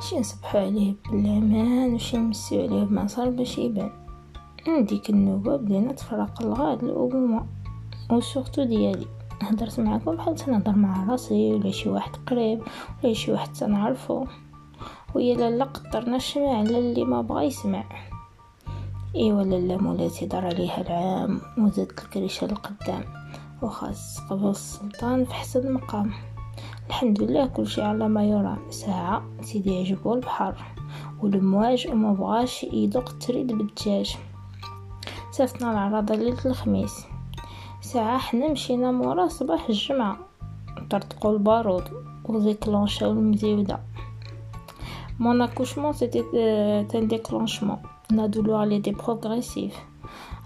شي نصبحو عليه بالأمان وشي نمسيو عليه بمصار باش يبان. من ديك النوبة بدينا تفرق الغاد الأمومة وسورتو ديالي. هدرت معاكم بحال تنهضر مع راسي ولا شي واحد قريب ولا شي واحد تنعرفو. ويا لالا قطرنا الشمع على اللي ما بغا يسمع. إيوا لالا مولاتي دار عليها العام وزادت الكريشة القدام وخاص قبل السلطان في حسن مقام الحمد لله كل شيء على ما يرام ساعة سيدي عجبو البحر. والمواج وما بغاش يدق تريد بالدجاج. سافتنا العراضة ليلة الخميس. ساعة حنا مشينا مورا صباح الجمعة. طرطقو البارود وزيكلونشاو المزيودة. مون اكوشمون سيتي تان ديكلونشمون نادولو عليه دي بروغريسيف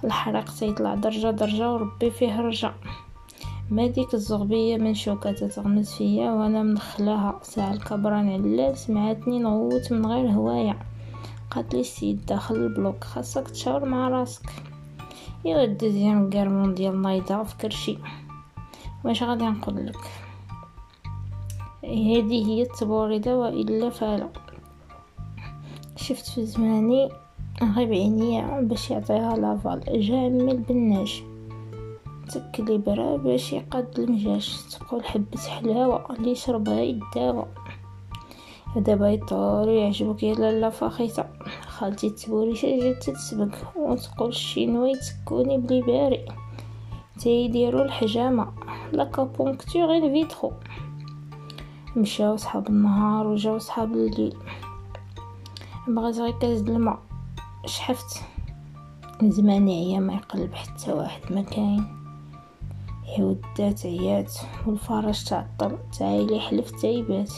الحريق تيطلع درجة درجة وربي فيه رجع ما ديك الزغبية من شوكة تتغمز فيا وأنا مدخلاها ساعة الكبران علال سمعتني نغوت من غير هواية. قالت لي السيد داخل البلوك خاصك تشاور مع راسك. ايوا الدوزيام كار مونديال نايضة كرشي واش غادي نقول لك؟ هذه هي التبوردة وإلا فلا شفت في زماني غيب عينيا باش يعطيها لافال. جا عمي برا باش يقاد المجاش تقول حبة حلاوة اللي يشربها يداوى دابا يطول ويعجبك يا لالا فخيطة خالتي تبوريشة جات تتسبق وتقول الشينوي تكوني بلي باري. تيديرو الحجامة. لا كابونكتور غير فيترو مشاو صحاب النهار وجاو صحاب الليل. بغيت غير كاس الماء. شحفت. زمان عيا ما يقلب حتى واحد ما كاين ودات عيات والفرج تعطل تعايلي حلف تايبات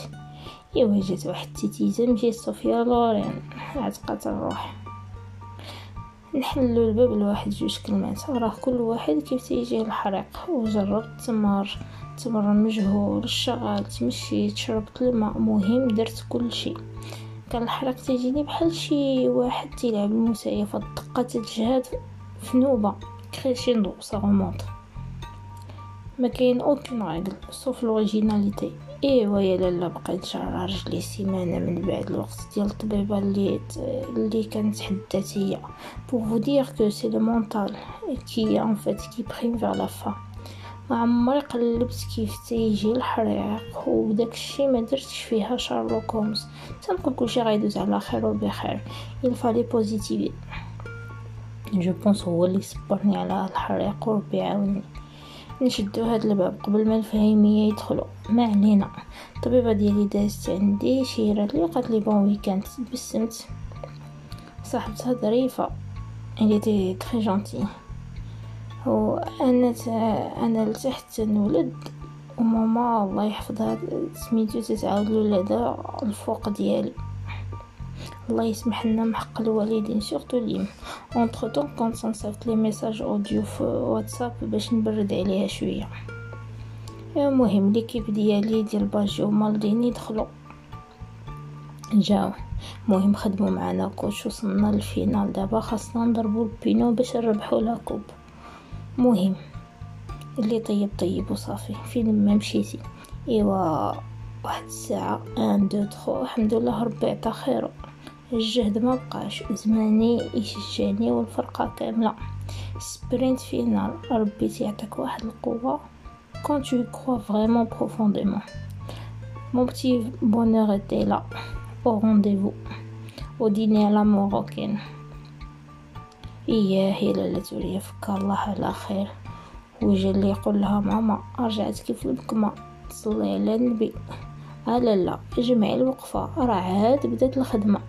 ايوا جات واحد التيتيزة مشيت صوفيا لورين. عتقات الروح. نحلو الباب لواحد جوج كلمات. راه كل واحد كيف تيجي الحريق وجربت تمر. تمر مجهول. الشغال تمشيت شربت الماء. مهم درت كل شيء. كان الحريق تيجيني بحال شي واحد تيلعب المسيف الدقة تتجهد في نوبة. كريشيندو سا رومونط ما كاين اوكين ريغل سوف لوريجيناليتي ايوا يا لالا بقيت جرى رجلي سيمانه من بعد الوقت ديال الطبيبه اللي اللي كانت حدات هي بور فو دير كو سي لو مونطال كي ان فيت كي بريم فيغ لا فا ما عمري قلبت كيف تيجي الحريق وداك الشي ما درتش فيها شارلوك هومز تنقول كلشي غيدوز على خير وبخير. الفالي بوزيتيفي جو بونس هو اللي صبرني على الحريق وربي يعاوني نشدو هاد الباب قبل ما الفهيمية يدخلوا ما علينا الطبيبة ديالي دازت عندي شيرات لي قالت لي بون ويكاند. تبسمت. صاحبتها ظريفه اللي تي تري جونتي وأنا أنا لتحت نولد. وماما الله يحفظها سميتو تتعاود لولادها الفوق ديالي. الله يسمح لنا محق الوالدين سورتو ليم اونتر طون كنت صنصيفط لي ميساج اوديو في واتساب باش نبرد عليها شوية. المهم ليكيب ديالي ديال باجيو مالديني دخلوا جاو. المهم خدموا معنا كوش وصلنا للفينال دابا خاصنا نضربوا البينو باش نربحوا لا كوب مهم اللي طيب طيب وصافي. فين ما مشيتي. إيوا واحد الساعة ان دو تخو الحمد لله ربي عطا خيرو الجهد ما بقاش زماني يشجعني والفرقة كاملة. sprint final ربي تيعطيك واحد القوة. J'y crois vraiment profondément. Mon petit bonheur était là. Au rendez-vous. Au dîner à la marocaine. إياه يا لالا تولي فكر الله على خير. وجا اللي يقول لها ماما رجعت كيف البكمة. تصلي على النبي. آه لا لا جمعي الوقفة. راه عاد بدات الخدمة.